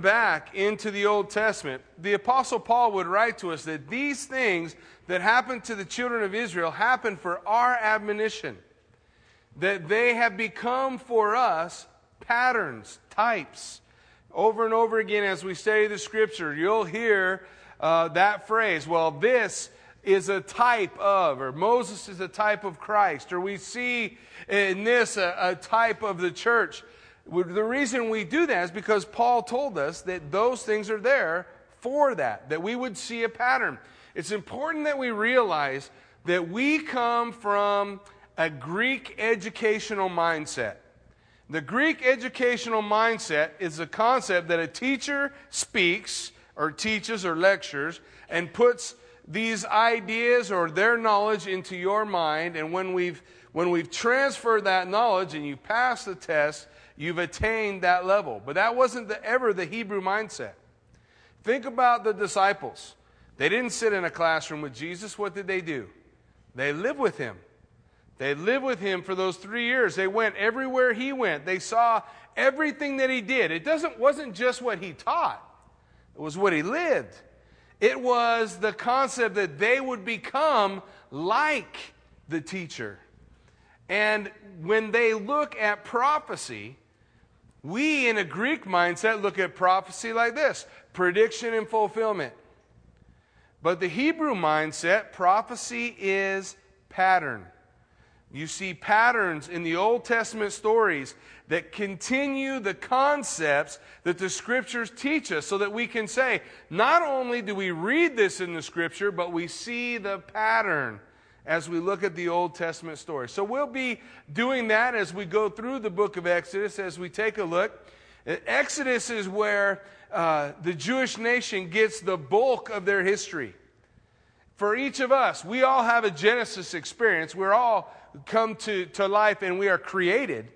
back into the Old Testament, the Apostle Paul would write to us that these things that happened to the children of Israel happened for our admonition. That they have become for us patterns, types. Over and over again, as we study the scripture, you'll hear uh, that phrase, well, this is a type of, or Moses is a type of Christ, or we see in this a, a type of the church. The reason we do that is because Paul told us that those things are there for that, that we would see a pattern. It's important that we realize that we come from a Greek educational mindset. The Greek educational mindset is a concept that a teacher speaks or teaches or lectures and puts these ideas or their knowledge into your mind. And when we've, when we've transferred that knowledge and you pass the test, you've attained that level. But that wasn't the, ever the Hebrew mindset. Think about the disciples. They didn't sit in a classroom with Jesus. What did they do? They lived with him. They lived with him for those three years. They went everywhere he went. They saw everything that he did. It doesn't, wasn't just what he taught, it was what he lived. It was the concept that they would become like the teacher. And when they look at prophecy, we in a Greek mindset look at prophecy like this prediction and fulfillment. But the Hebrew mindset, prophecy is pattern. You see patterns in the Old Testament stories that continue the concepts that the scriptures teach us so that we can say, not only do we read this in the scripture, but we see the pattern as we look at the Old Testament story. So we'll be doing that as we go through the book of Exodus, as we take a look. Exodus is where uh, the Jewish nation gets the bulk of their history. For each of us, we all have a Genesis experience. We're all come to, to life and we are created.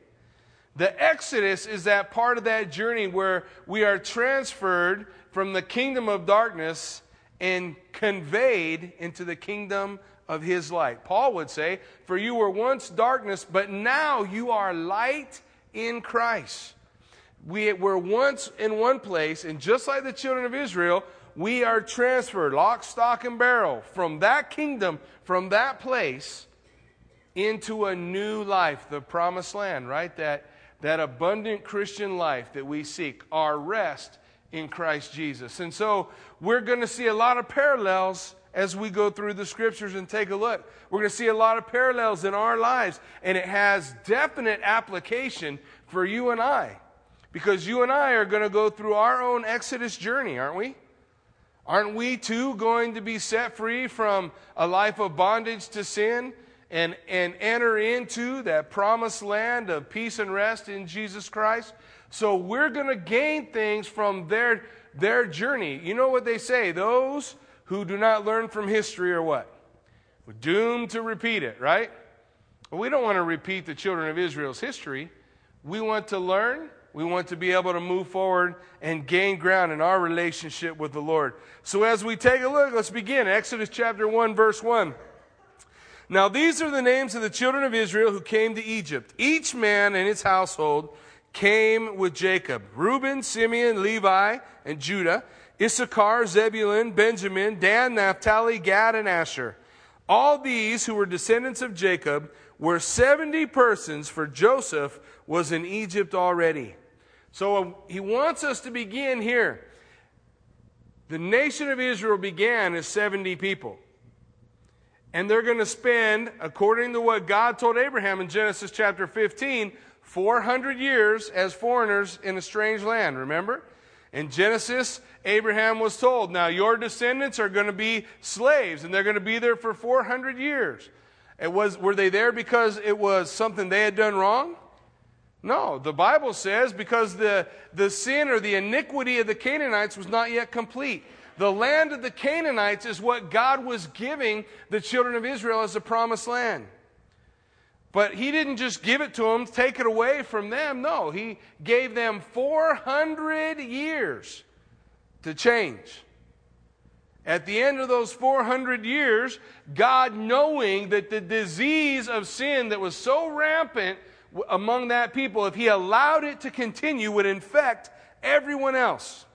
The Exodus is that part of that journey where we are transferred from the kingdom of darkness and conveyed into the kingdom of his light. Paul would say, For you were once darkness, but now you are light in Christ. We were once in one place, and just like the children of Israel, we are transferred, lock, stock, and barrel, from that kingdom, from that place, into a new life, the promised land, right? That, that abundant Christian life that we seek, our rest in Christ Jesus. And so we're going to see a lot of parallels as we go through the scriptures and take a look. We're going to see a lot of parallels in our lives, and it has definite application for you and I. Because you and I are going to go through our own Exodus journey, aren't we? Aren't we too going to be set free from a life of bondage to sin and, and enter into that promised land of peace and rest in Jesus Christ. So we're going to gain things from their, their journey. You know what they say? Those who do not learn from history are what? We're doomed to repeat it, right? Well, we don't want to repeat the children of Israel's history. We want to learn. We want to be able to move forward and gain ground in our relationship with the Lord. So as we take a look, let's begin. Exodus chapter 1, verse 1. Now, these are the names of the children of Israel who came to Egypt. Each man and his household came with Jacob Reuben, Simeon, Levi, and Judah, Issachar, Zebulun, Benjamin, Dan, Naphtali, Gad, and Asher. All these who were descendants of Jacob were 70 persons, for Joseph was in Egypt already. So uh, he wants us to begin here. The nation of Israel began as 70 people. And they're going to spend, according to what God told Abraham in Genesis chapter 15, 400 years as foreigners in a strange land, remember? In Genesis, Abraham was told, now your descendants are going to be slaves, and they're going to be there for 400 years. It was, were they there because it was something they had done wrong? No, the Bible says because the, the sin or the iniquity of the Canaanites was not yet complete. The land of the Canaanites is what God was giving the children of Israel as a promised land. But he didn't just give it to them, take it away from them. No, he gave them 400 years to change. At the end of those 400 years, God, knowing that the disease of sin that was so rampant among that people, if He allowed it to continue, would infect everyone else.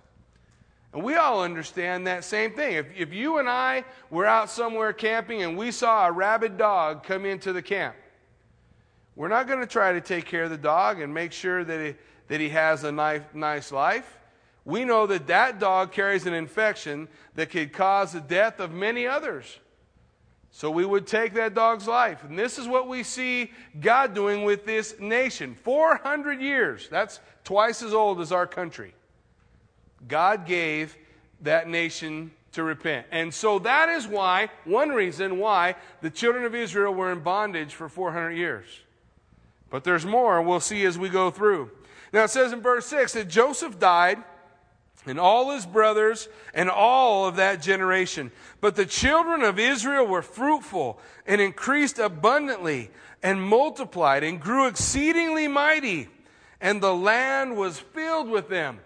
And we all understand that same thing. If, if you and I were out somewhere camping and we saw a rabid dog come into the camp, we're not going to try to take care of the dog and make sure that he, that he has a nice, nice life. We know that that dog carries an infection that could cause the death of many others. So we would take that dog's life. And this is what we see God doing with this nation. 400 years. That's twice as old as our country. God gave that nation to repent. And so that is why, one reason why, the children of Israel were in bondage for 400 years. But there's more we'll see as we go through. Now it says in verse 6 that Joseph died and all his brothers and all of that generation. But the children of Israel were fruitful and increased abundantly and multiplied and grew exceedingly mighty, and the land was filled with them.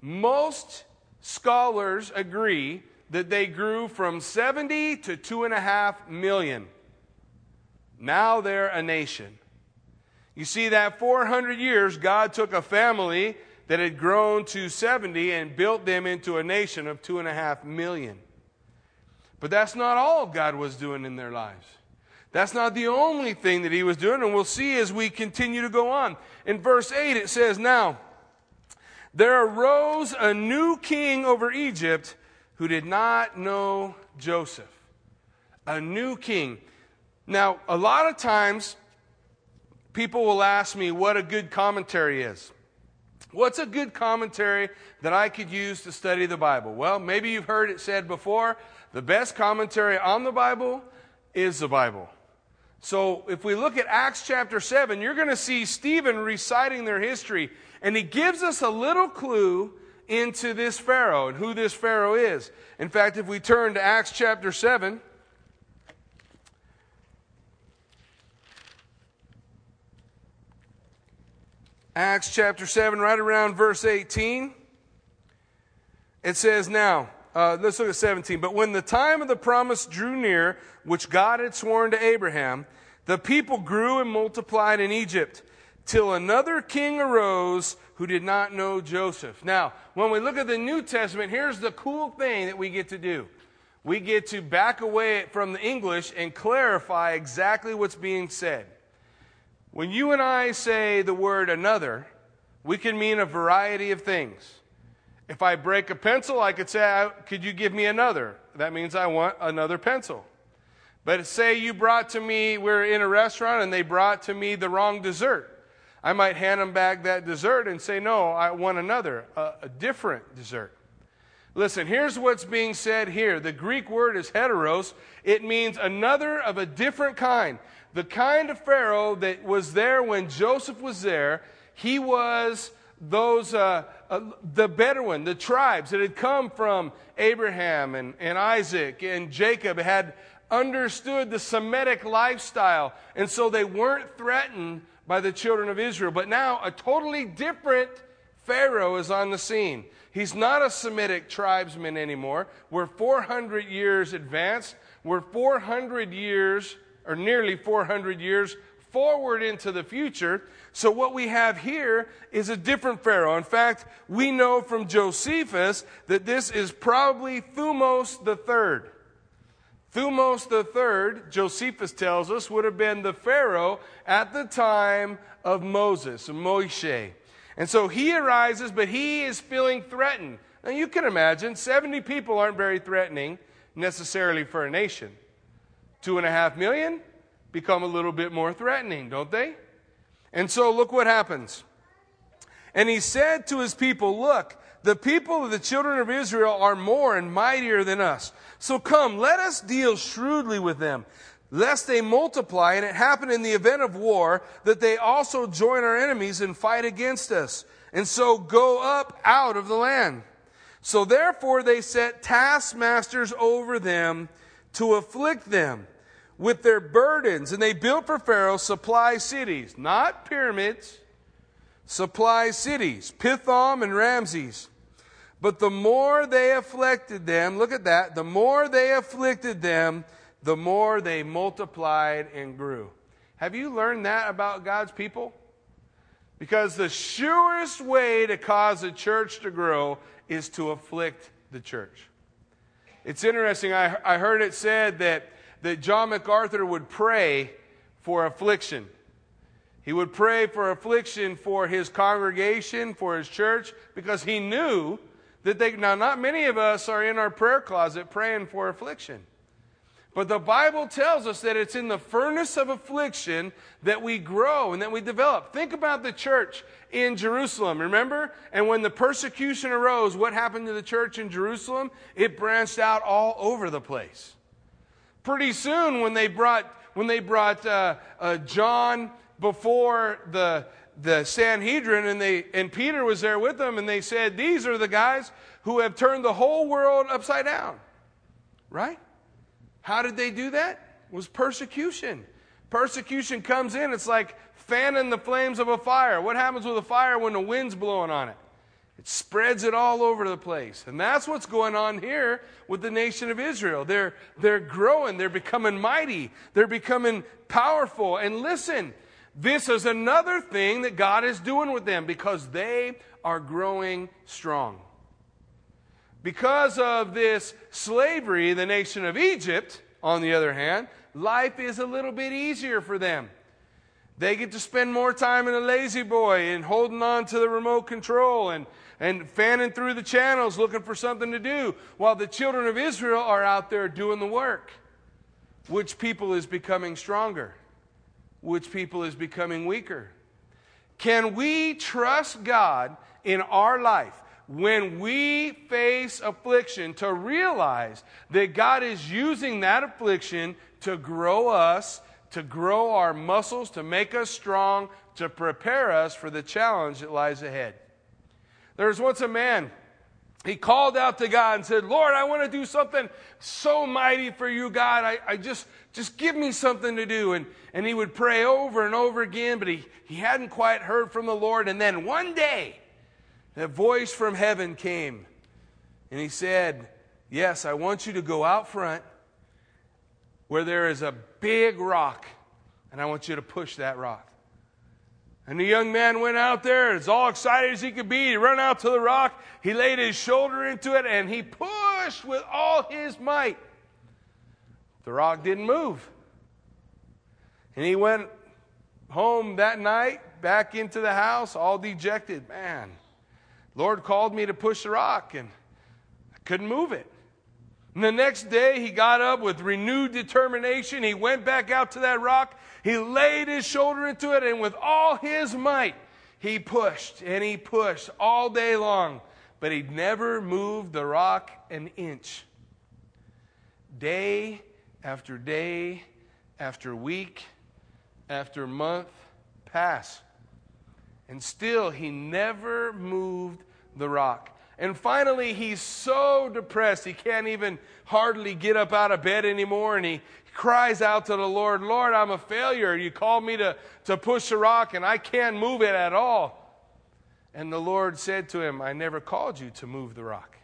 Most scholars agree that they grew from 70 to 2.5 million. Now they're a nation. You see, that 400 years, God took a family that had grown to 70 and built them into a nation of 2.5 million. But that's not all God was doing in their lives. That's not the only thing that He was doing, and we'll see as we continue to go on. In verse 8, it says, Now, there arose a new king over Egypt who did not know Joseph. A new king. Now, a lot of times, people will ask me what a good commentary is. What's a good commentary that I could use to study the Bible? Well, maybe you've heard it said before the best commentary on the Bible is the Bible. So if we look at Acts chapter 7, you're going to see Stephen reciting their history. And he gives us a little clue into this Pharaoh and who this Pharaoh is. In fact, if we turn to Acts chapter 7, Acts chapter 7, right around verse 18, it says, Now, uh, let's look at 17. But when the time of the promise drew near, which God had sworn to Abraham, the people grew and multiplied in Egypt till another king arose who did not know Joseph. Now, when we look at the New Testament, here's the cool thing that we get to do. We get to back away from the English and clarify exactly what's being said. When you and I say the word another, we can mean a variety of things. If I break a pencil, I could say, Could you give me another? That means I want another pencil. But say you brought to me, we're in a restaurant and they brought to me the wrong dessert. I might hand them back that dessert and say, No, I want another, a, a different dessert. Listen, here's what's being said here. The Greek word is heteros. It means another of a different kind. The kind of Pharaoh that was there when Joseph was there, he was those, uh, uh, the Bedouin, the tribes that had come from Abraham and, and Isaac and Jacob had understood the Semitic lifestyle. And so they weren't threatened by the children of Israel. But now a totally different Pharaoh is on the scene. He's not a Semitic tribesman anymore. We're 400 years advanced. We're 400 years, or nearly 400 years, forward into the future. So what we have here is a different Pharaoh. In fact, we know from Josephus that this is probably Thutmose third. Thutmose III, Josephus tells us, would have been the Pharaoh at the time of Moses, Moshe. And so he arises, but he is feeling threatened. Now you can imagine, 70 people aren't very threatening necessarily for a nation. Two and a half million become a little bit more threatening, don't they? And so look what happens. And he said to his people, Look, the people of the children of Israel are more and mightier than us. So come, let us deal shrewdly with them, lest they multiply, and it happen in the event of war that they also join our enemies and fight against us, and so go up out of the land. So therefore they set taskmasters over them to afflict them with their burdens, and they built for Pharaoh supply cities, not pyramids, supply cities, Pithom and Ramses. But the more they afflicted them, look at that, the more they afflicted them, the more they multiplied and grew. Have you learned that about God's people? Because the surest way to cause a church to grow is to afflict the church. It's interesting, I, I heard it said that, that John MacArthur would pray for affliction. He would pray for affliction for his congregation, for his church, because he knew that they, now not many of us are in our prayer closet praying for affliction. But the Bible tells us that it's in the furnace of affliction that we grow and that we develop. Think about the church in Jerusalem, remember? And when the persecution arose, what happened to the church in Jerusalem? It branched out all over the place. Pretty soon, when they brought, when they brought uh, uh, John before the, the Sanhedrin, and, they, and Peter was there with them, and they said, These are the guys who have turned the whole world upside down. Right? How did they do that? It was persecution. Persecution comes in, it's like fanning the flames of a fire. What happens with a fire when the wind's blowing on it? It spreads it all over the place. And that's what's going on here with the nation of Israel. They're, they're growing, they're becoming mighty, they're becoming powerful. And listen, this is another thing that God is doing with them because they are growing strong. Because of this slavery, the nation of Egypt, on the other hand, life is a little bit easier for them. They get to spend more time in a La-Z-Boy and holding on to the remote control and, and fanning through the channels looking for something to do, while the children of Israel are out there doing the work. Which people is becoming stronger? Which people is becoming weaker? Can we trust God in our life? when we face affliction, to realize that God is using that affliction to grow us, to grow our muscles, to make us strong, to prepare us for the challenge that lies ahead. There was once a man, he called out to God and said, Lord, I want to do something so mighty for you, God. I, I just, just give me something to do. And, and he would pray over and over again, but he, he hadn't quite heard from the Lord. And then one day, a voice from heaven came and he said, Yes, I want you to go out front where there is a big rock, and I want you to push that rock. And the young man went out there, as all excited as he could be. He ran out to the rock, he laid his shoulder into it, and he pushed with all his might. The rock didn't move. And he went home that night, back into the house, all dejected. Man, Lord called me to push the rock, and I couldn't move it. And the next day, he got up with renewed determination. He went back out to that rock. He laid his shoulder into it, and with all his might, he pushed and he pushed all day long, but he never moved the rock an inch. Day after day after week after month pass. And still, he never moved the rock. And finally, he's so depressed, he can't even hardly get up out of bed anymore. And he cries out to the Lord, Lord, I'm a failure. You called me to, to push a rock, and I can't move it at all. And the Lord said to him, I never called you to move the rock,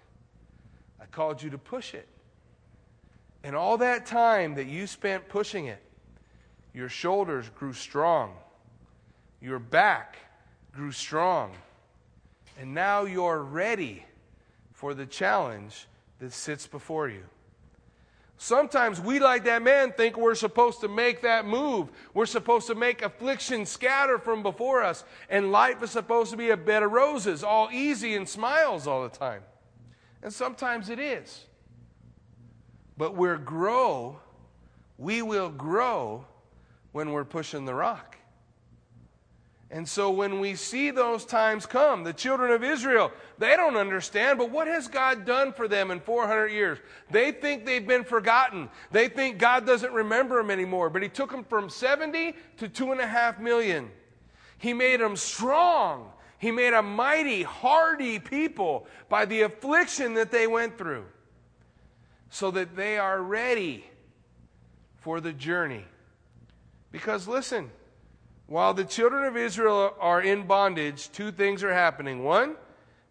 I called you to push it. And all that time that you spent pushing it, your shoulders grew strong, your back grew strong. And now you're ready for the challenge that sits before you. Sometimes we, like that man, think we're supposed to make that move. We're supposed to make affliction scatter from before us, and life is supposed to be a bed of roses, all easy and smiles all the time. And sometimes it is. But we're grow, we will grow when we're pushing the rock. And so when we see those times come, the children of Israel, they don't understand, but what has God done for them in 400 years? They think they've been forgotten. They think God doesn't remember them anymore, but He took them from 70 to two and a half million. He made them strong. He made a mighty, hardy people by the affliction that they went through so that they are ready for the journey. Because listen, while the children of Israel are in bondage, two things are happening. One,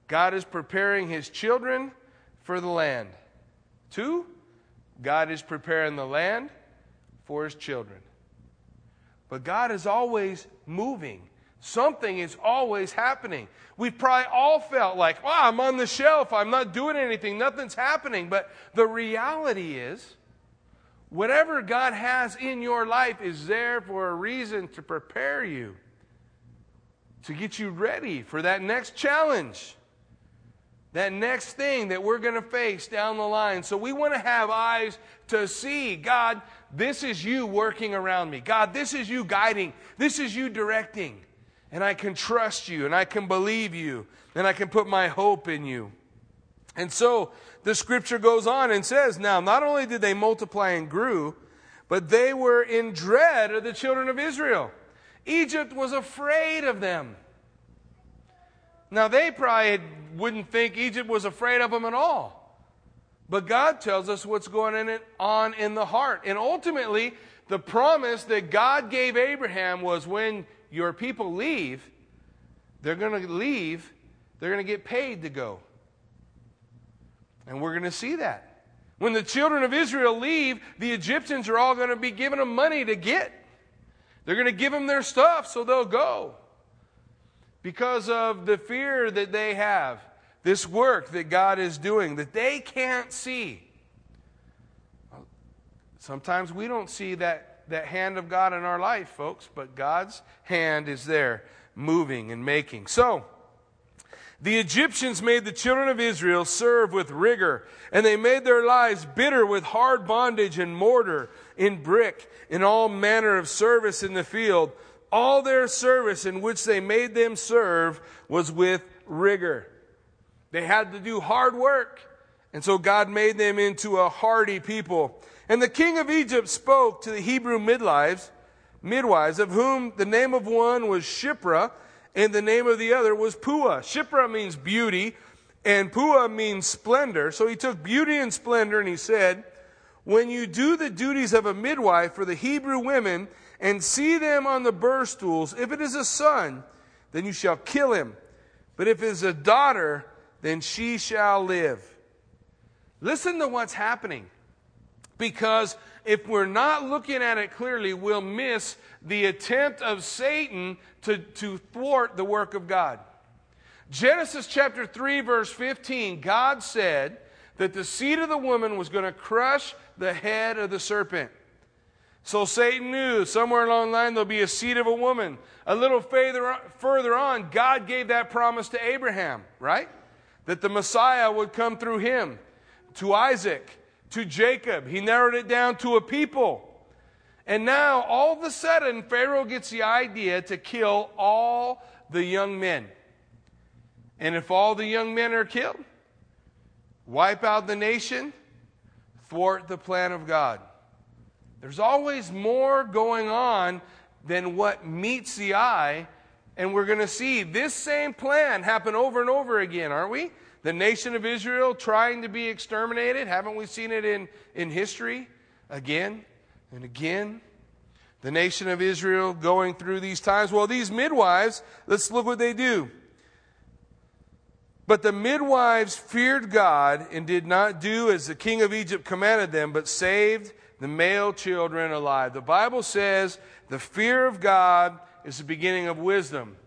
God is preparing his children for the land. Two, God is preparing the land for his children. But God is always moving. Something is always happening. We've probably all felt like, wow, I'm on the shelf. I'm not doing anything. Nothing's happening. But the reality is, whatever God has in your life is there for a reason to prepare you, to get you ready for that next challenge, that next thing that we're going to face down the line. So we want to have eyes to see God, this is you working around me. God, this is you guiding. This is you directing and I can trust you, and I can believe you, and I can put my hope in you. And so the scripture goes on and says, Now, not only did they multiply and grew, but they were in dread of the children of Israel. Egypt was afraid of them. Now, they probably wouldn't think Egypt was afraid of them at all. But God tells us what's going on in the heart. And ultimately, the promise that God gave Abraham was when your people leave, they're going to leave, they're going to get paid to go. And we're going to see that. When the children of Israel leave, the Egyptians are all going to be giving them money to get. They're going to give them their stuff so they'll go. Because of the fear that they have, this work that God is doing that they can't see. Sometimes we don't see that that hand of God in our life, folks, but God's hand is there moving and making. So, the Egyptians made the children of Israel serve with rigor, and they made their lives bitter with hard bondage and mortar, in brick, in all manner of service in the field. All their service in which they made them serve was with rigor. They had to do hard work, and so God made them into a hardy people. And the king of Egypt spoke to the Hebrew midwives, midwives, of whom the name of one was Shiphrah, and the name of the other was Puah. Shiphrah means beauty, and Puah means splendor. So he took beauty and splendor, and he said, When you do the duties of a midwife for the Hebrew women, and see them on the birth stools, if it is a son, then you shall kill him. But if it is a daughter, then she shall live. Listen to what's happening. Because if we're not looking at it clearly, we'll miss the attempt of Satan to, to thwart the work of God. Genesis chapter 3, verse 15, God said that the seed of the woman was going to crush the head of the serpent. So Satan knew somewhere along the line there'll be a seed of a woman. A little further, further on, God gave that promise to Abraham, right? That the Messiah would come through him, to Isaac to Jacob. He narrowed it down to a people. And now, all of a sudden, Pharaoh gets the idea to kill all the young men. And if all the young men are killed, wipe out the nation, thwart the plan of God. There's always more going on than what meets the eye. And we're going to see this same plan happen over and over again, aren't we? The nation of Israel trying to be exterminated. Haven't we seen it in, in history again and again? The nation of Israel going through these times. Well, these midwives, let's look what they do. But the midwives feared God and did not do as the king of Egypt commanded them, but saved the male children alive. The Bible says the fear of God is the beginning of wisdom,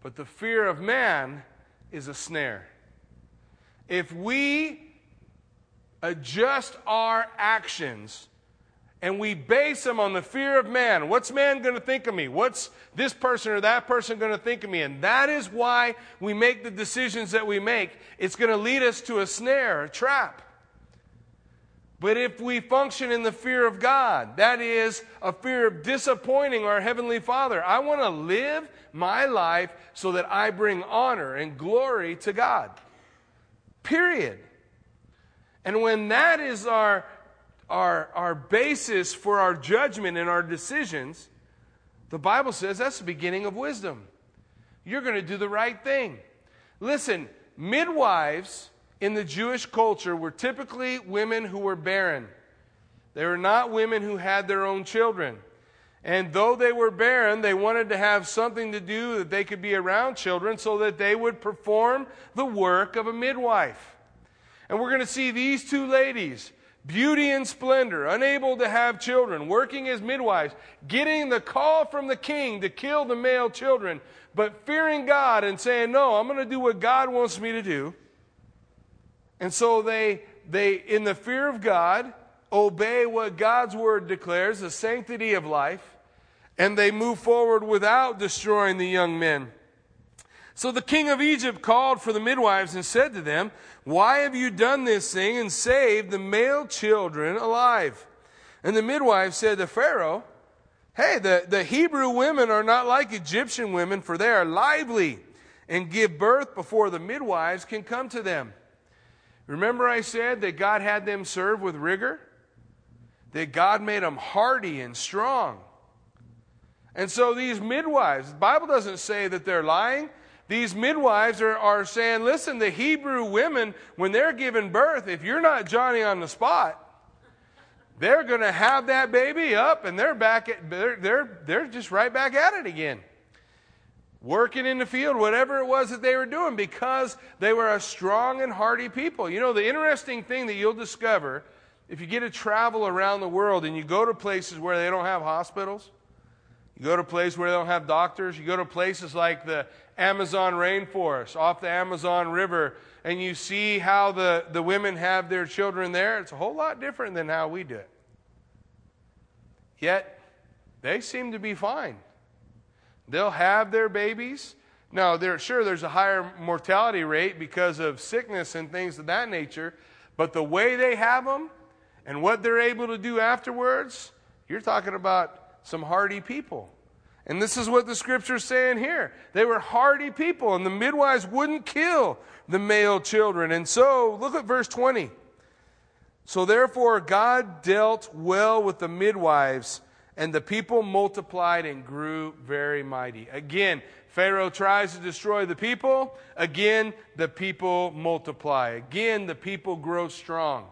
but the fear of man is a snare if we adjust our actions and we base them on the fear of man, what's man going to think of me? What's this person or that person going to think of me? And that is why we make the decisions that we make. It's going to lead us to a snare, a trap. But if we function in the fear of God, that is a fear of disappointing our Heavenly Father. I want to live my life so that I bring honor and glory to God. Period. And when that is our, our, our basis for our judgment and our decisions, the Bible says that's the beginning of wisdom. You're going to do the right thing. Listen, midwives in the Jewish culture were typically women who were barren. They were not women who had their own children. And though they were barren, they wanted to have something to do that they could be around children so that they would perform the work of a midwife. And we're going to see these two ladies beauty and splendor, unable to have children, working as midwives, getting the call from the king to kill the male children, but fearing God and saying, No, I'm going to do what God wants me to do. And so they, they, in the fear of God, obey what God's word declares, the sanctity of life, and they move forward without destroying the young men. So the king of Egypt called for the midwives and said to them, Why have you done this thing and saved the male children alive? And the midwives said to Pharaoh, Hey, the, the Hebrew women are not like Egyptian women, for they are lively and give birth before the midwives can come to them. Remember, I said that God had them serve with rigor? That God made them hardy and strong. And so these midwives, the Bible doesn't say that they're lying. These midwives are, are saying, listen, the Hebrew women, when they're giving birth, if you're not Johnny on the spot, they're going to have that baby up and they're back at, they're, they're, they're just right back at it again. Working in the field, whatever it was that they were doing, because they were a strong and hardy people. You know, the interesting thing that you'll discover if you get to travel around the world and you go to places where they don't have hospitals, you go to places where they don't have doctors, you go to places like the Amazon rainforest, off the Amazon River, and you see how the, the women have their children there, it's a whole lot different than how we do it. Yet, they seem to be fine. They'll have their babies. Now, they're, sure, there's a higher mortality rate because of sickness and things of that nature, but the way they have them and what they're able to do afterwards, you're talking about some hardy people. And this is what the scripture's saying here. They were hardy people, and the midwives wouldn't kill the male children. And so, look at verse 20. So, therefore, God dealt well with the midwives, and the people multiplied and grew very mighty. Again, Pharaoh tries to destroy the people. Again, the people multiply. Again, the people grow strong.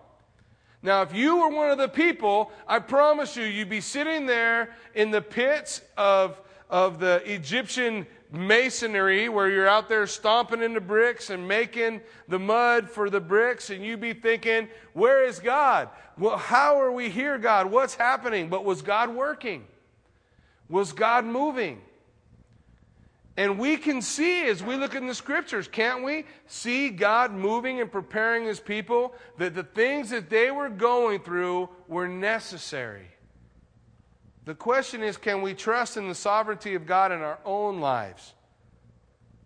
Now, if you were one of the people, I promise you, you'd be sitting there in the pits of, of the Egyptian masonry where you're out there stomping in the bricks and making the mud for the bricks, and you'd be thinking, Where is God? Well, how are we here, God? What's happening? But was God working? Was God moving? And we can see as we look in the scriptures, can't we? See God moving and preparing his people that the things that they were going through were necessary. The question is can we trust in the sovereignty of God in our own lives?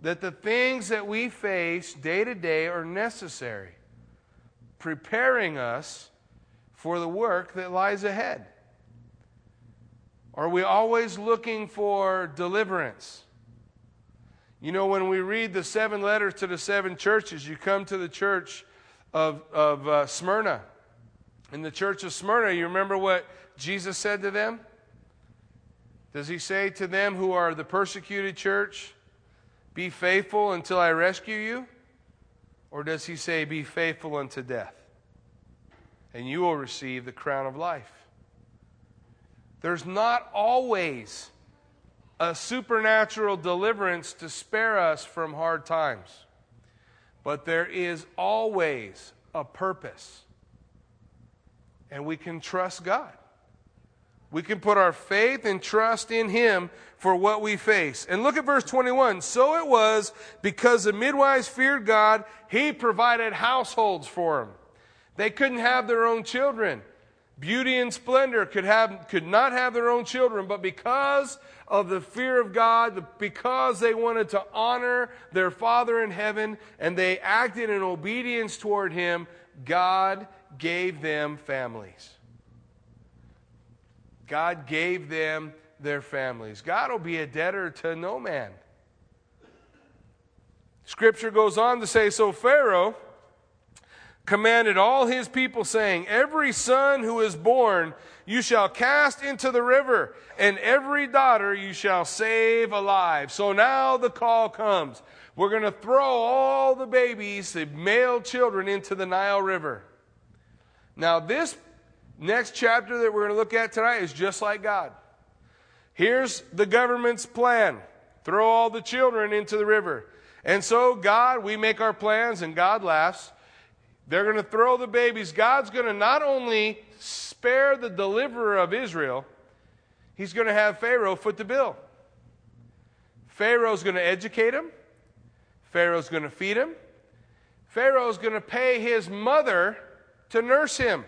That the things that we face day to day are necessary, preparing us for the work that lies ahead? Are we always looking for deliverance? You know, when we read the seven letters to the seven churches, you come to the church of, of uh, Smyrna. In the church of Smyrna, you remember what Jesus said to them? Does he say to them who are the persecuted church, Be faithful until I rescue you? Or does he say, Be faithful unto death, and you will receive the crown of life? There's not always a supernatural deliverance to spare us from hard times. But there is always a purpose. And we can trust God. We can put our faith and trust in Him for what we face. And look at verse 21. So it was because the midwives feared God, He provided households for them. They couldn't have their own children. Beauty and splendor could, have, could not have their own children, but because of the fear of God, because they wanted to honor their Father in heaven and they acted in obedience toward Him, God gave them families. God gave them their families. God will be a debtor to no man. Scripture goes on to say so Pharaoh commanded all his people, saying, Every son who is born you shall cast into the river, and every daughter you shall save alive. So now the call comes. We're going to throw all the babies, the male children, into the Nile River. Now, this next chapter that we're going to look at tonight is just like God. Here's the government's plan throw all the children into the river. And so, God, we make our plans, and God laughs. They're going to throw the babies. God's going to not only spare the deliverer of Israel, he's going to have Pharaoh foot the bill. Pharaoh's going to educate him. Pharaoh's going to feed him. Pharaoh's going to pay his mother to nurse him.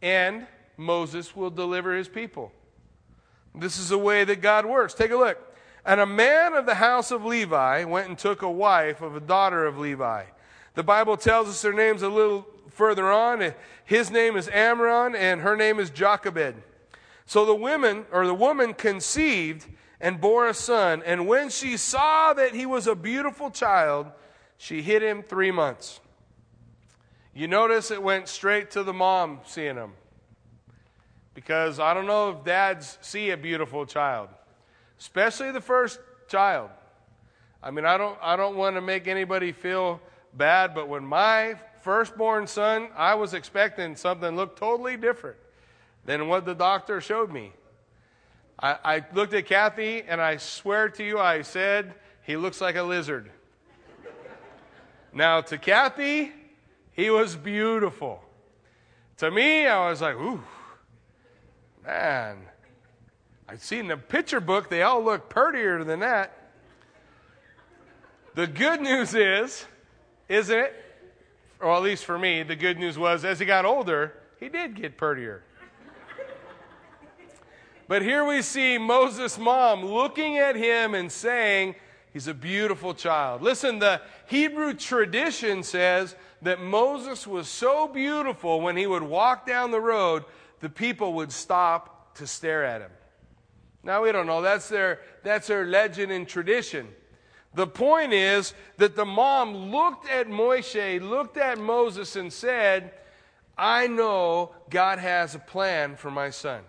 And Moses will deliver his people. This is the way that God works. Take a look. And a man of the house of Levi went and took a wife of a daughter of Levi. The Bible tells us their names a little further on. His name is Amram, and her name is Jochebed. So the women, or the woman conceived and bore a son. And when she saw that he was a beautiful child, she hid him three months. You notice it went straight to the mom seeing him. Because I don't know if dads see a beautiful child, especially the first child. I mean, I don't, I don't want to make anybody feel bad, but when my firstborn son, I was expecting something looked totally different than what the doctor showed me. I, I looked at Kathy, and I swear to you, I said, he looks like a lizard. now, to Kathy, he was beautiful. To me, I was like, ooh, man. I've seen the picture book, they all look prettier than that. The good news is, isn't it? Or at least for me, the good news was as he got older, he did get prettier. But here we see Moses' mom looking at him and saying, He's a beautiful child. Listen, the Hebrew tradition says that Moses was so beautiful when he would walk down the road, the people would stop to stare at him. Now, we don't know. That's their, that's their legend and tradition. The point is that the mom looked at Moshe, looked at Moses, and said, I know God has a plan for my son.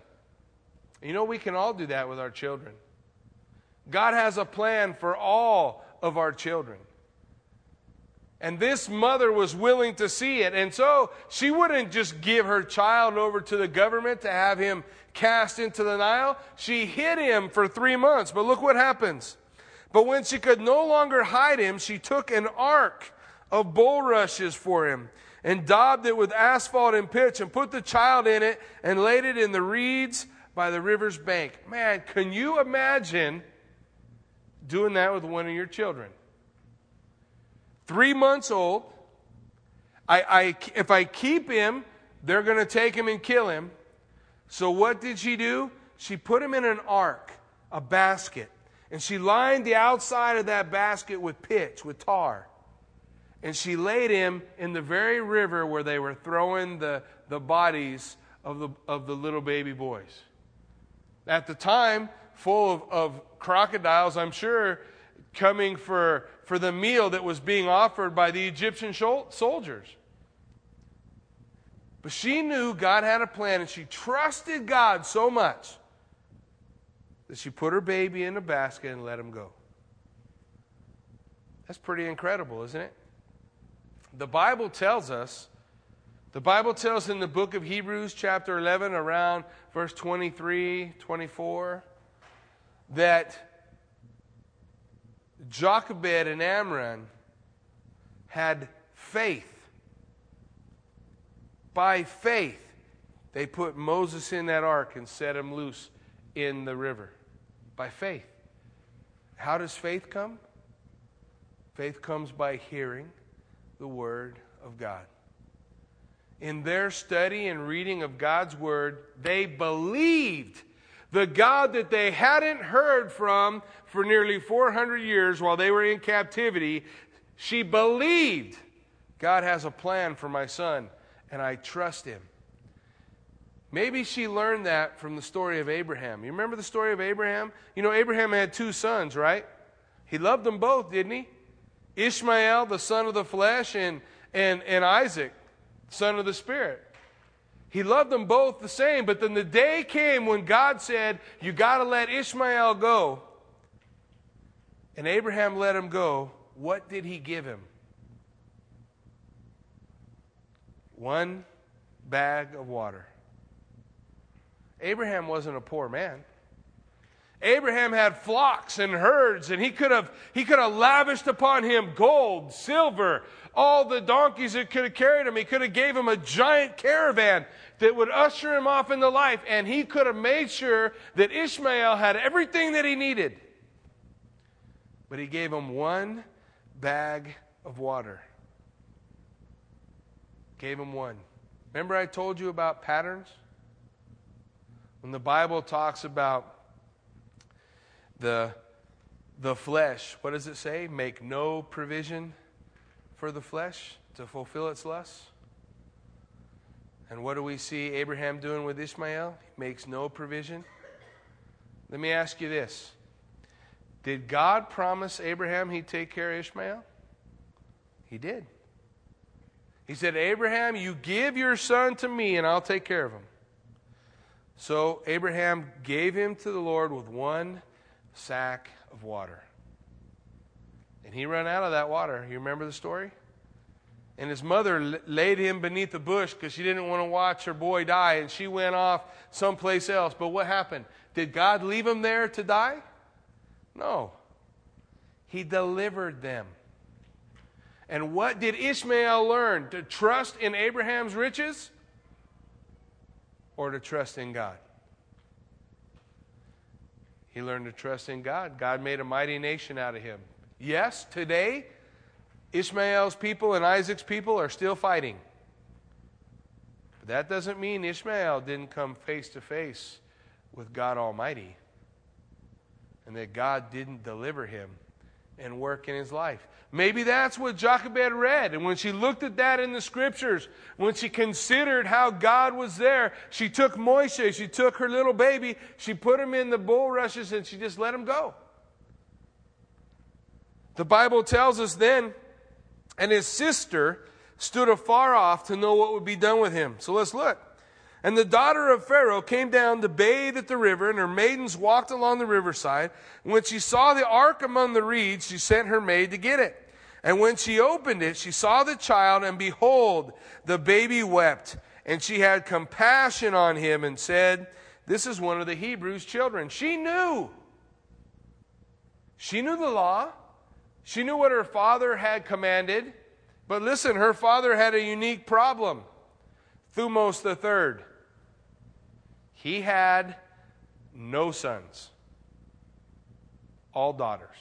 You know, we can all do that with our children. God has a plan for all of our children. And this mother was willing to see it. And so she wouldn't just give her child over to the government to have him cast into the Nile. She hid him for three months. But look what happens. But when she could no longer hide him, she took an ark of bulrushes for him and daubed it with asphalt and pitch and put the child in it and laid it in the reeds by the river's bank. Man, can you imagine doing that with one of your children? Three months old. I, I, if I keep him, they're going to take him and kill him. So what did she do? She put him in an ark, a basket, and she lined the outside of that basket with pitch, with tar. And she laid him in the very river where they were throwing the, the bodies of the, of the little baby boys. At the time, full of, of crocodiles, I'm sure, coming for, for the meal that was being offered by the Egyptian soldiers. But she knew God had a plan and she trusted God so much that she put her baby in a basket and let him go. That's pretty incredible, isn't it? The Bible tells us the Bible tells in the book of Hebrews, chapter 11, around verse 23, 24, that Jochebed and Amram had faith. By faith, they put Moses in that ark and set him loose in the river. By faith. How does faith come? Faith comes by hearing the word of God in their study and reading of God's Word, they believed the God that they hadn't heard from for nearly 400 years while they were in captivity. She believed God has a plan for my son, and I trust him. Maybe she learned that from the story of Abraham. You remember the story of Abraham? You know, Abraham had two sons, right? He loved them both, didn't he? Ishmael, the son of the flesh, and, and, and Isaac, Son of the Spirit. He loved them both the same, but then the day came when God said, You got to let Ishmael go. And Abraham let him go. What did he give him? One bag of water. Abraham wasn't a poor man. Abraham had flocks and herds, and he could have, he could have lavished upon him gold, silver, all the donkeys that could have carried him. He could have gave him a giant caravan that would usher him off into life, and he could have made sure that Ishmael had everything that he needed. But he gave him one bag of water. Gave him one. Remember, I told you about patterns? When the Bible talks about the, the flesh, what does it say? Make no provision for the flesh to fulfill its lusts. And what do we see Abraham doing with Ishmael? He makes no provision. Let me ask you this Did God promise Abraham he'd take care of Ishmael? He did. He said, Abraham, you give your son to me and I'll take care of him. So Abraham gave him to the Lord with one sack of water. And he ran out of that water. You remember the story? And his mother laid him beneath a bush because she didn't want to watch her boy die, and she went off someplace else. But what happened? Did God leave him there to die? No. He delivered them. And what did Ishmael learn? To trust in Abraham's riches or to trust in God? He learned to trust in God. God made a mighty nation out of him. Yes, today Ishmael's people and Isaac's people are still fighting. But that doesn't mean Ishmael didn't come face to face with God Almighty and that God didn't deliver him and work in his life. Maybe that's what Jochebed read. And when she looked at that in the scriptures, when she considered how God was there, she took Moshe, she took her little baby, she put him in the bulrushes, and she just let him go. The Bible tells us then and his sister stood afar off to know what would be done with him. So let's look. And the daughter of Pharaoh came down to bathe at the river, and her maidens walked along the riverside. And when she saw the ark among the reeds, she sent her maid to get it. And when she opened it, she saw the child, and behold, the baby wept. And she had compassion on him and said, This is one of the Hebrews' children. She knew. She knew the law. She knew what her father had commanded, but listen, her father had a unique problem. Thutmose the third. He had no sons, all daughters.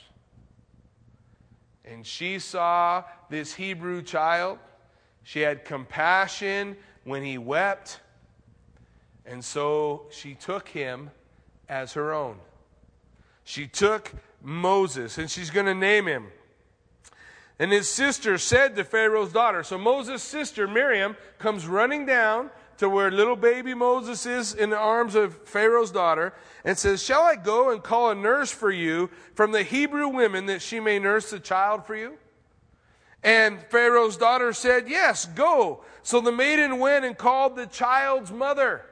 And she saw this Hebrew child. She had compassion when he wept. And so she took him as her own. She took Moses, and she's going to name him. And his sister said to Pharaoh's daughter, so Moses' sister, Miriam, comes running down to where little baby Moses is in the arms of Pharaoh's daughter and says, Shall I go and call a nurse for you from the Hebrew women that she may nurse the child for you? And Pharaoh's daughter said, Yes, go. So the maiden went and called the child's mother.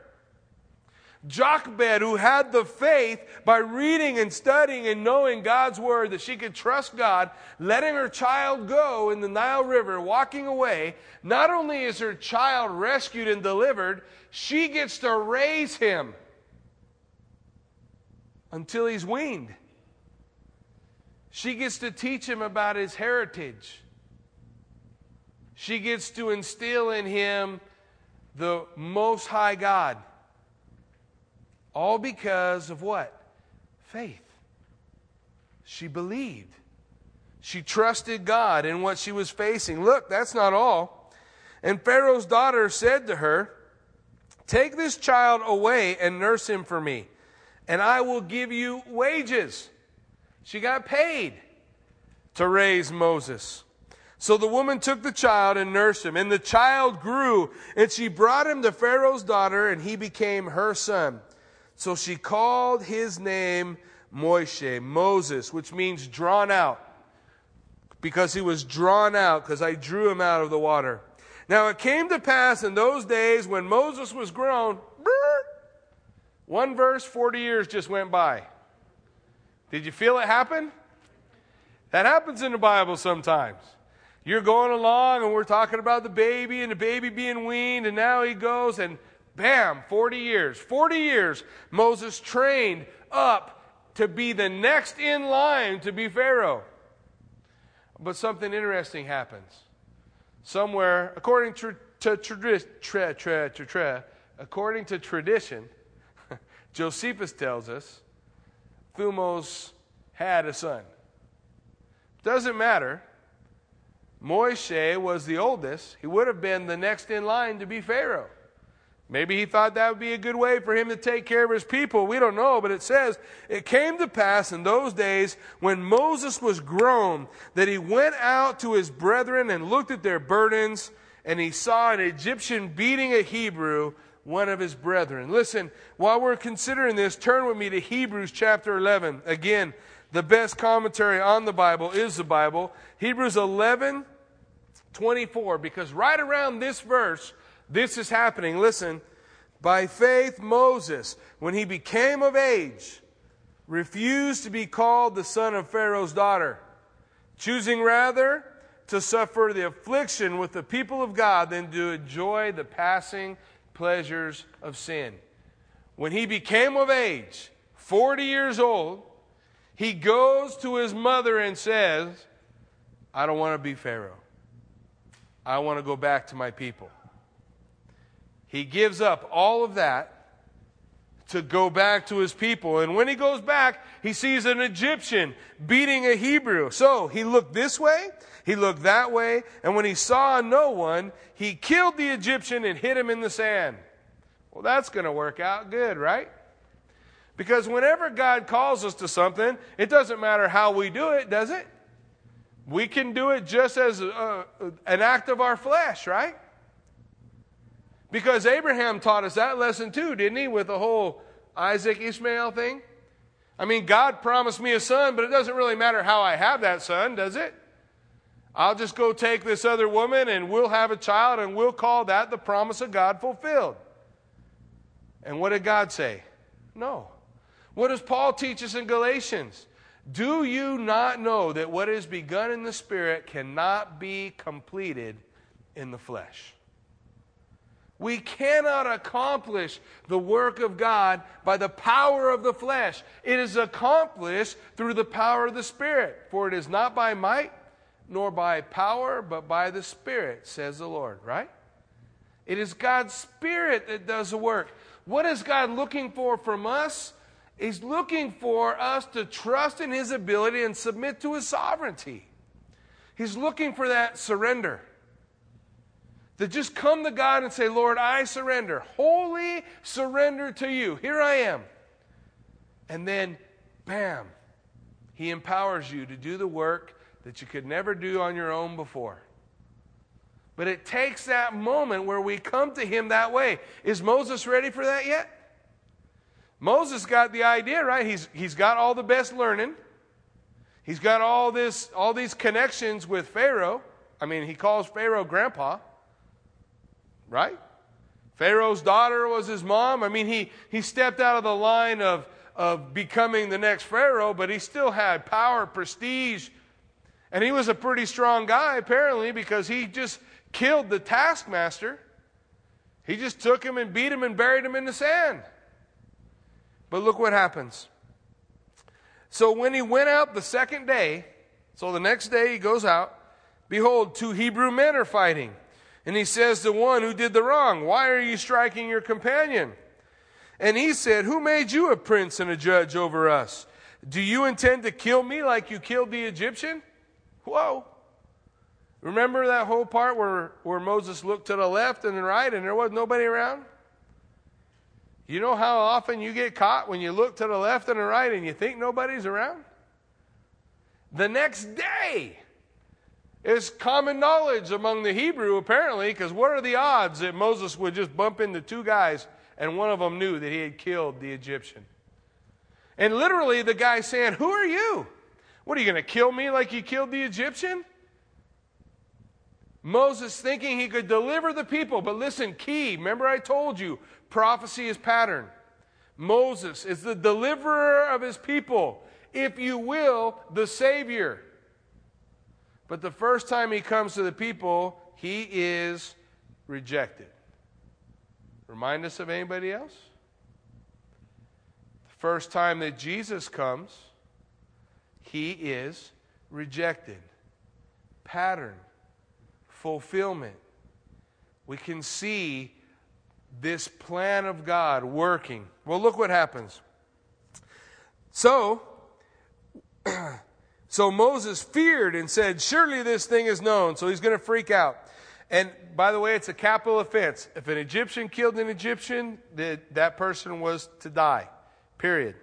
Jochebed, who had the faith by reading and studying and knowing God's word that she could trust God, letting her child go in the Nile River, walking away, not only is her child rescued and delivered, she gets to raise him until he's weaned. She gets to teach him about his heritage. She gets to instill in him the Most High God. All because of what? Faith. She believed. She trusted God in what she was facing. Look, that's not all. And Pharaoh's daughter said to her, Take this child away and nurse him for me, and I will give you wages. She got paid to raise Moses. So the woman took the child and nursed him, and the child grew, and she brought him to Pharaoh's daughter, and he became her son. So she called his name Moshe, Moses, which means drawn out. Because he was drawn out, because I drew him out of the water. Now it came to pass in those days when Moses was grown, one verse, 40 years just went by. Did you feel it happen? That happens in the Bible sometimes. You're going along and we're talking about the baby and the baby being weaned, and now he goes and Bam, 40 years. 40 years Moses trained up to be the next in line to be Pharaoh. But something interesting happens. Somewhere, according to, to, tradi- tra, tra, tra, according to tradition, Josephus tells us Thutmose had a son. Doesn't matter. Moshe was the oldest. He would have been the next in line to be Pharaoh. Maybe he thought that would be a good way for him to take care of his people. We don't know, but it says, It came to pass in those days when Moses was grown that he went out to his brethren and looked at their burdens, and he saw an Egyptian beating a Hebrew, one of his brethren. Listen, while we're considering this, turn with me to Hebrews chapter 11. Again, the best commentary on the Bible is the Bible. Hebrews 11, 24, because right around this verse, this is happening. Listen, by faith, Moses, when he became of age, refused to be called the son of Pharaoh's daughter, choosing rather to suffer the affliction with the people of God than to enjoy the passing pleasures of sin. When he became of age, 40 years old, he goes to his mother and says, I don't want to be Pharaoh. I want to go back to my people. He gives up all of that to go back to his people. And when he goes back, he sees an Egyptian beating a Hebrew. So he looked this way, he looked that way, and when he saw no one, he killed the Egyptian and hid him in the sand. Well, that's going to work out good, right? Because whenever God calls us to something, it doesn't matter how we do it, does it? We can do it just as a, an act of our flesh, right? Because Abraham taught us that lesson too, didn't he, with the whole Isaac Ishmael thing? I mean, God promised me a son, but it doesn't really matter how I have that son, does it? I'll just go take this other woman and we'll have a child and we'll call that the promise of God fulfilled. And what did God say? No. What does Paul teach us in Galatians? Do you not know that what is begun in the Spirit cannot be completed in the flesh? We cannot accomplish the work of God by the power of the flesh. It is accomplished through the power of the Spirit. For it is not by might nor by power, but by the Spirit, says the Lord, right? It is God's Spirit that does the work. What is God looking for from us? He's looking for us to trust in His ability and submit to His sovereignty. He's looking for that surrender to just come to God and say, Lord, I surrender, wholly surrender to you. Here I am. And then, bam, He empowers you to do the work that you could never do on your own before. But it takes that moment where we come to Him that way. Is Moses ready for that yet? Moses got the idea, right? He's, he's got all the best learning. He's got all this, all these connections with Pharaoh. I mean, he calls Pharaoh grandpa right? Pharaoh's daughter was his mom. I mean, he, he stepped out of the line of, of becoming the next Pharaoh, but he still had power, prestige. And he was a pretty strong guy, apparently, because he just killed the taskmaster. He just took him and beat him and buried him in the sand. But look what happens. So when he went out the second day, so the next day he goes out, behold, two Hebrew men are fighting. And he says to one who did the wrong, Why are you striking your companion? And he said, Who made you a prince and a judge over us? Do you intend to kill me like you killed the Egyptian? Whoa. Remember that whole part where, where Moses looked to the left and the right and there was nobody around? You know how often you get caught when you look to the left and the right and you think nobody's around? The next day, it's common knowledge among the Hebrew, apparently, because what are the odds that Moses would just bump into two guys and one of them knew that he had killed the Egyptian? And literally, the guy saying, Who are you? What are you going to kill me like you killed the Egyptian? Moses thinking he could deliver the people. But listen, key, remember I told you, prophecy is pattern. Moses is the deliverer of his people, if you will, the Savior. But the first time he comes to the people, he is rejected. Remind us of anybody else? The first time that Jesus comes, he is rejected. Pattern, fulfillment. We can see this plan of God working. Well, look what happens. So, so Moses feared and said, Surely this thing is known. So he's going to freak out. And by the way, it's a capital offense. If an Egyptian killed an Egyptian, that, person was to die. Period.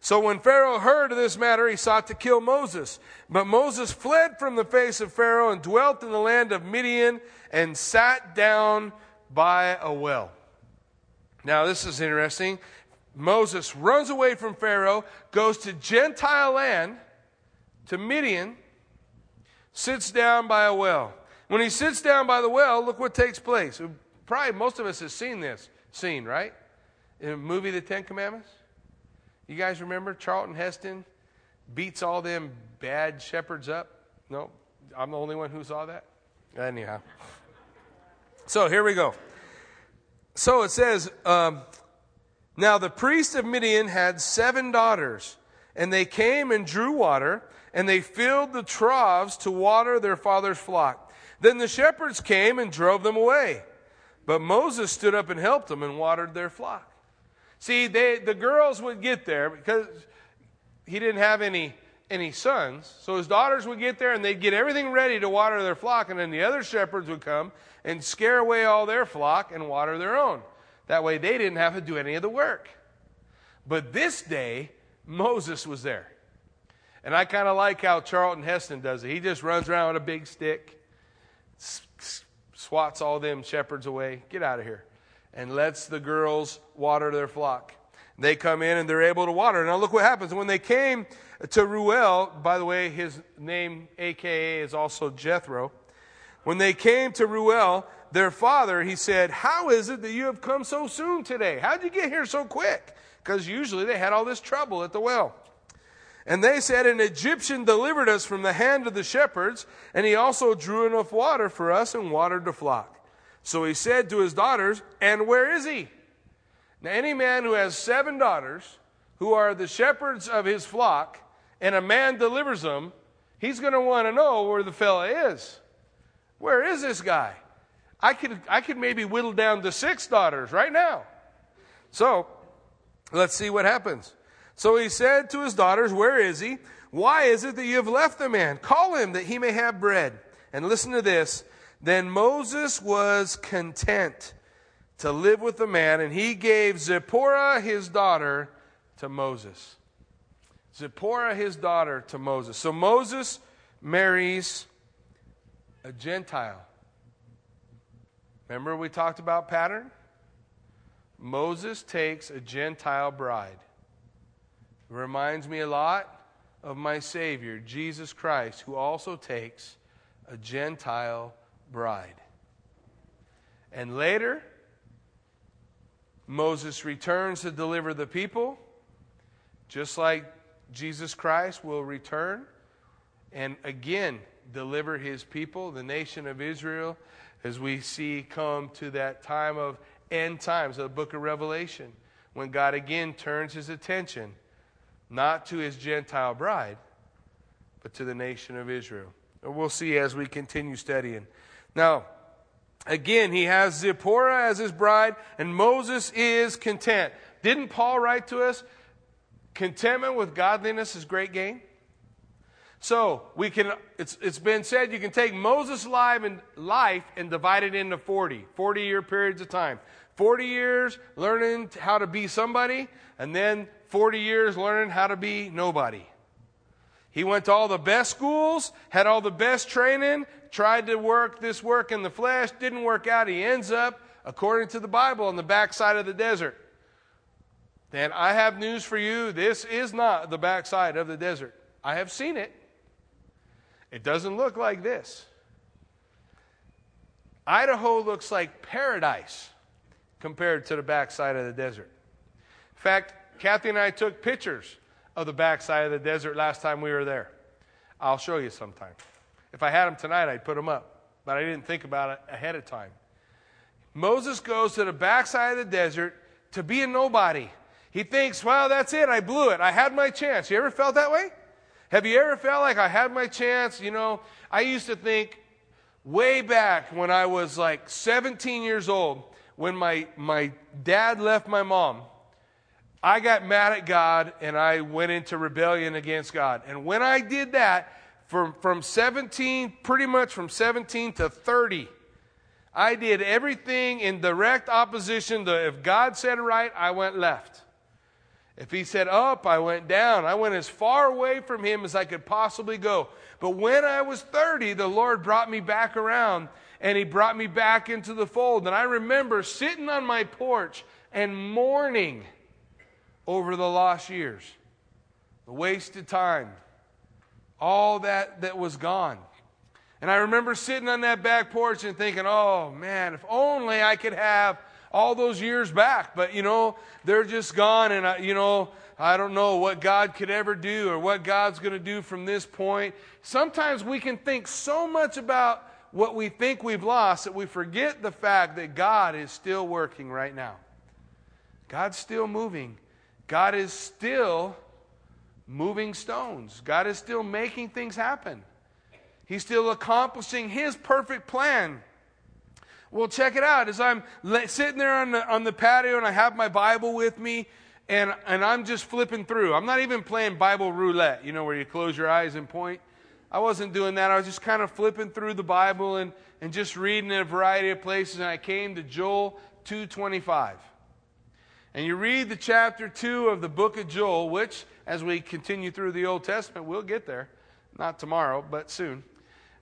So when Pharaoh heard of this matter, he sought to kill Moses. But Moses fled from the face of Pharaoh and dwelt in the land of Midian and sat down by a well. Now, this is interesting. Moses runs away from Pharaoh, goes to Gentile land, to Midian, sits down by a well. When he sits down by the well, look what takes place. Probably most of us have seen this scene, right? In a movie, The Ten Commandments. You guys remember Charlton Heston beats all them bad shepherds up? No, I'm the only one who saw that. Anyhow. So here we go. So it says, um, now the priest of Midian had seven daughters, and they came and drew water, and they filled the troughs to water their father's flock. Then the shepherds came and drove them away. But Moses stood up and helped them and watered their flock. See, they, the girls would get there because he didn't have any, any sons. So his daughters would get there and they'd get everything ready to water their flock. And then the other shepherds would come and scare away all their flock and water their own. That way they didn't have to do any of the work. But this day, Moses was there. And I kind of like how Charlton Heston does it. He just runs around with a big stick swats all them shepherds away. Get out of here. And lets the girls water their flock. They come in and they're able to water. Now look what happens. When they came to Reuel, by the way, his name, AKA, is also Jethro. When they came to Reuel, their father, he said, How is it that you have come so soon today? How'd you get here so quick? Because usually they had all this trouble at the well. And they said, An Egyptian delivered us from the hand of the shepherds, and he also drew enough water for us and watered the flock. So he said to his daughters, And where is he? Now, any man who has seven daughters, who are the shepherds of his flock, and a man delivers them, he's going to want to know where the fella is. Where is this guy? I could, I could maybe whittle down to six daughters right now. So, let's see what happens. So he said to his daughters, Where is he? Why is it that you have left the man? Call him that he may have bread. And listen to this. Then Moses was content to live with the man, and he gave Zipporah his daughter to Moses. Zipporah his daughter to Moses. So Moses marries a Gentile. Remember we talked about pattern? Moses takes a Gentile bride. It reminds me a lot of my Savior, Jesus Christ, who also takes a Gentile bride. And later, Moses returns to deliver the people, just like Jesus Christ will return and again deliver his people, the nation of Israel, as we see come to that time of end times of the book of Revelation, when God again turns his attention not to his Gentile bride, but to the nation of Israel. And we'll see as we continue studying. Now, again, he has Zipporah as his bride, and Moses is content. Didn't Paul write to us, contentment with godliness is great gain? So we can it's it's been said you can take Moses' life and life and divide it into 40, 40 year periods of time. 40 years learning how to be somebody, and then 40 years learning how to be nobody. He went to all the best schools, had all the best training, tried to work this work in the flesh, didn't work out. He ends up, according to the Bible, on the backside of the desert. Then I have news for you. This is not the backside of the desert. I have seen it. It doesn't look like this. Idaho looks like paradise compared to the backside of the desert. In fact, Kathy and I took pictures of the backside of the desert last time we were there. I'll show you sometime. If I had them tonight, I'd put them up, but I didn't think about it ahead of time. Moses goes to the backside of the desert to be a nobody. He thinks, well, that's it. I blew it. I had my chance. You ever felt that way? Have you ever felt like I had my chance? You know, I used to think way back when I was like 17 years old, when my, my dad left my mom, I got mad at God and I went into rebellion against God. And when I did that, from, from 17, pretty much from 17 to 30, I did everything in direct opposition to if God said right, I went left. If he said up, I went down. I went as far away from him as I could possibly go. But when I was 30, the Lord brought me back around and he brought me back into the fold. And I remember sitting on my porch and mourning over the lost years, the wasted time, all that that was gone. And I remember sitting on that back porch and thinking, oh man, if only I could have all those years back. But, you know, they're just gone, and, I, you know, I don't know what God could ever do or what God's going to do from this point. Sometimes we can think so much about what we think we've lost that we forget the fact that God is still working right now. God's still moving. God is still moving stones. God is still making things happen. He's still accomplishing His perfect plan. Well, check it out. As I'm sitting there on the, on the patio and I have my Bible with me, and, and I'm just flipping through. I'm not even playing Bible roulette, you know, where you close your eyes and point. I wasn't doing that. I was just kind of flipping through the Bible and, and just reading in a variety of places. And I came to Joel 2.25. And you read the chapter 2 of the book of Joel, which, as we continue through the Old Testament, we'll get there. Not tomorrow, but soon.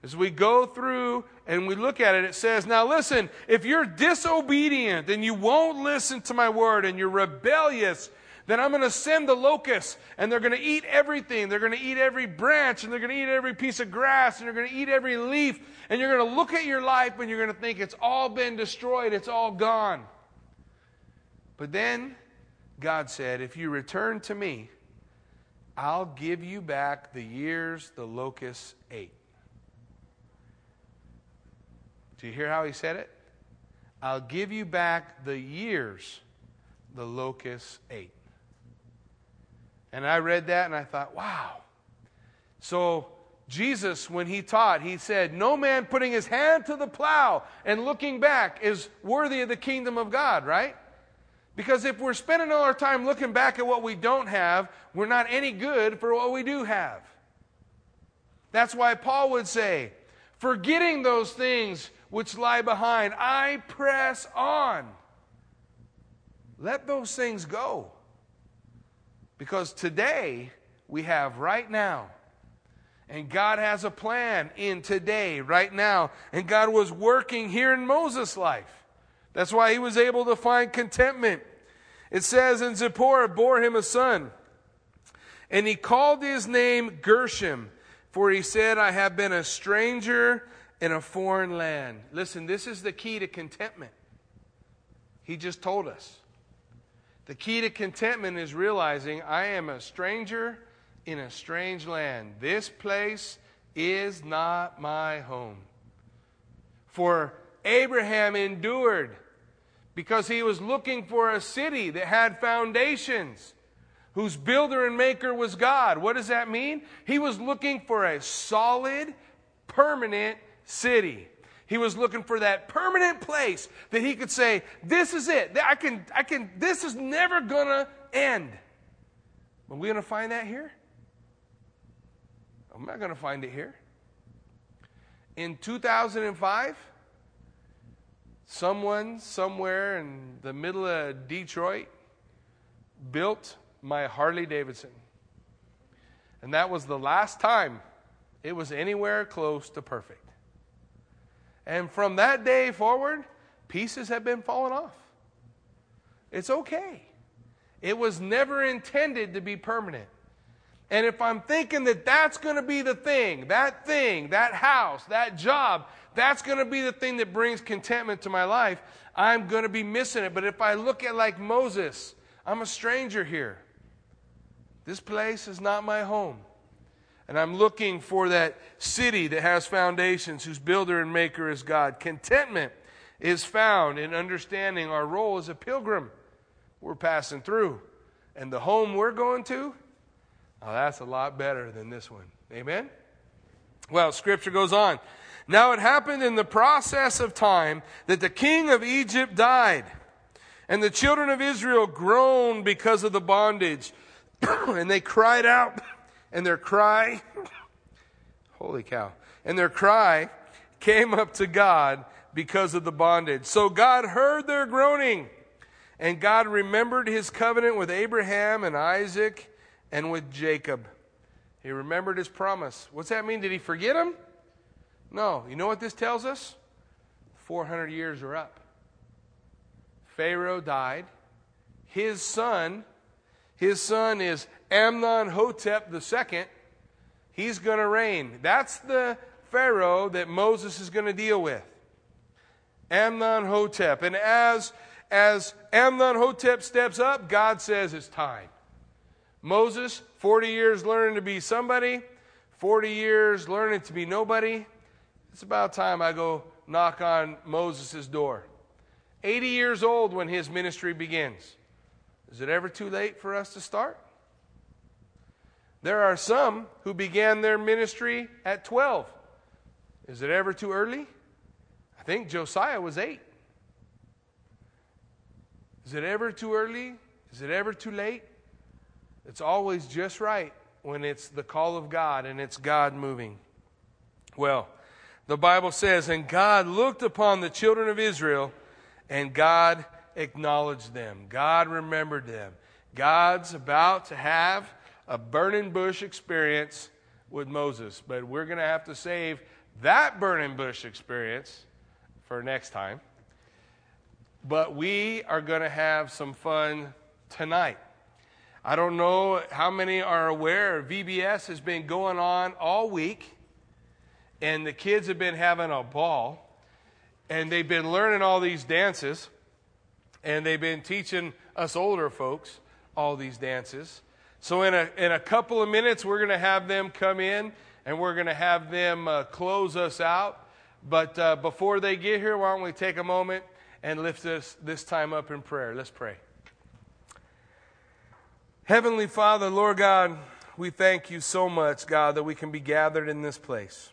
As we go through and we look at it, it says, Now listen, if you're disobedient and you won't listen to my word and you're rebellious, then I'm going to send the locusts and they're going to eat everything. They're going to eat every branch and they're going to eat every piece of grass and they're going to eat every leaf. And you're going to look at your life and you're going to think it's all been destroyed, it's all gone. But then God said, If you return to me, I'll give you back the years the locusts ate. Do you hear how he said it? I'll give you back the years the locusts ate. And I read that and I thought, wow. So, Jesus, when he taught, he said, No man putting his hand to the plow and looking back is worthy of the kingdom of God, right? Because if we're spending all our time looking back at what we don't have, we're not any good for what we do have. That's why Paul would say, forgetting those things which lie behind. I press on. Let those things go. Because today we have right now. And God has a plan in today, right now. And God was working here in Moses' life. That's why he was able to find contentment. It says, And Zipporah bore him a son. And he called his name Gershom, for he said, I have been a stranger in a foreign land. Listen, this is the key to contentment. He just told us. The key to contentment is realizing I am a stranger in a strange land. This place is not my home. For Abraham endured because he was looking for a city that had foundations, whose builder and maker was God. What does that mean? He was looking for a solid, permanent city. He was looking for that permanent place that he could say, This is it. I can, I can, this is never going to end. Are we going to find that here? I'm not going to find it here. In 2005, someone somewhere in the middle of Detroit built my Harley Davidson. And that was the last time it was anywhere close to perfect. And from that day forward, pieces have been falling off. It's okay. It was never intended to be permanent. And if I'm thinking that that's going to be the thing, that thing, that house, that job, that's going to be the thing that brings contentment to my life, I'm going to be missing it. But if I look at like Moses, I'm a stranger here. This place is not my home. And I'm looking for that city that has foundations, whose builder and maker is God. Contentment is found in understanding our role as a pilgrim. We're passing through. And the home we're going to, oh, that's a lot better than this one. Amen? Well, scripture goes on. Now it happened in the process of time that the king of Egypt died, and the children of Israel groaned because of the bondage, and they cried out, and their cry, holy cow, and their cry came up to God because of the bondage. So God heard their groaning, and God remembered his covenant with Abraham and Isaac and with Jacob. He remembered his promise. What's that mean? Did he forget him? No. You know what this tells us? 400 years are up. Pharaoh died. His son, his son is Amenhotep II. He's going to reign. That's the Pharaoh that Moses is going to deal with. Amenhotep. And as, as Amenhotep steps up, God says it's time. Moses, 40 years learning to be somebody, 40 years learning to be nobody. It's about time I go knock on Moses' door. 80 years old when his ministry begins. Is it ever too late for us to start? There are some who began their ministry at 12. Is it ever too early? I think Josiah was 8. Is it ever too early? Is it ever too late? It's always just right when it's the call of God and it's God moving. Well, the Bible says, And God looked upon the children of Israel, and God acknowledged them. God remembered them. God's about to have a burning bush experience with Moses, but we're going to have to save that burning bush experience for next time. But we are going to have some fun tonight. I don't know how many are aware VBS has been going on all week, and the kids have been having a ball, and they've been learning all these dances, and they've been teaching us older folks all these dances. So, in a, in a couple of minutes, we're going to have them come in and we're going to have them uh, close us out. But uh, before they get here, why don't we take a moment and lift this, this time up in prayer? Let's pray. Heavenly Father, Lord God, we thank you so much, God, that we can be gathered in this place.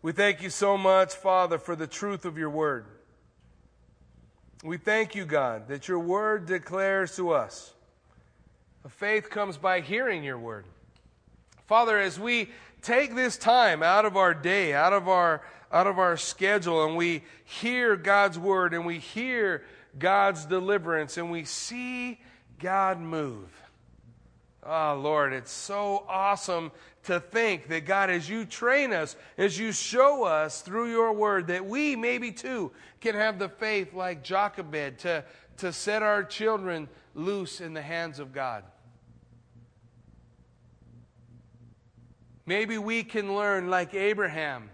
We thank you so much, Father, for the truth of your word. We thank you, God, that your word declares to us. Faith comes by hearing your word. Father, as we take this time out of our day, out of our, out of our schedule, and we hear God's word and we hear God's deliverance and we see God move. Oh, Lord, it's so awesome to think that God, as you train us, as you show us through your word, that we maybe too can have the faith like Jochebed to, to set our children loose in the hands of God. Maybe we can learn, like Abraham,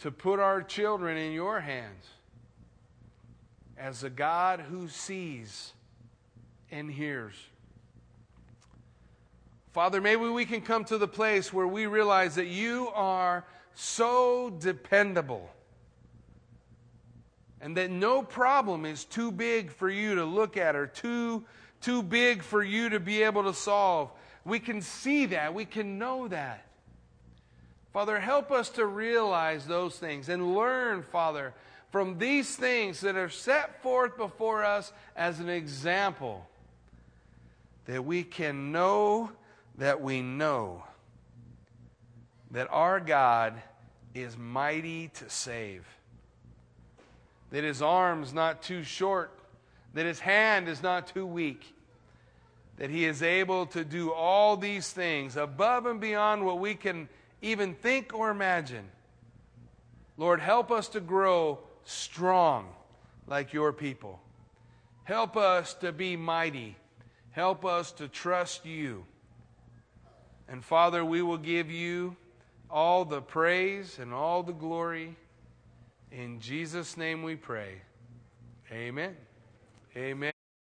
to put our children in your hands as a God who sees and hears. Father, maybe we can come to the place where we realize that you are so dependable and that no problem is too big for you to look at or too, too big for you to be able to solve. We can see that, we can know that. Father, help us to realize those things and learn, Father, from these things that are set forth before us as an example that we can know that we know that our God is mighty to save, that his arm's not too short, that his hand is not too weak, that he is able to do all these things above and beyond what we can even think or imagine. Lord, help us to grow strong like your people. Help us to be mighty Help us to trust you. And Father, we will give you all the praise and all the glory. In Jesus' name we pray. Amen. Amen.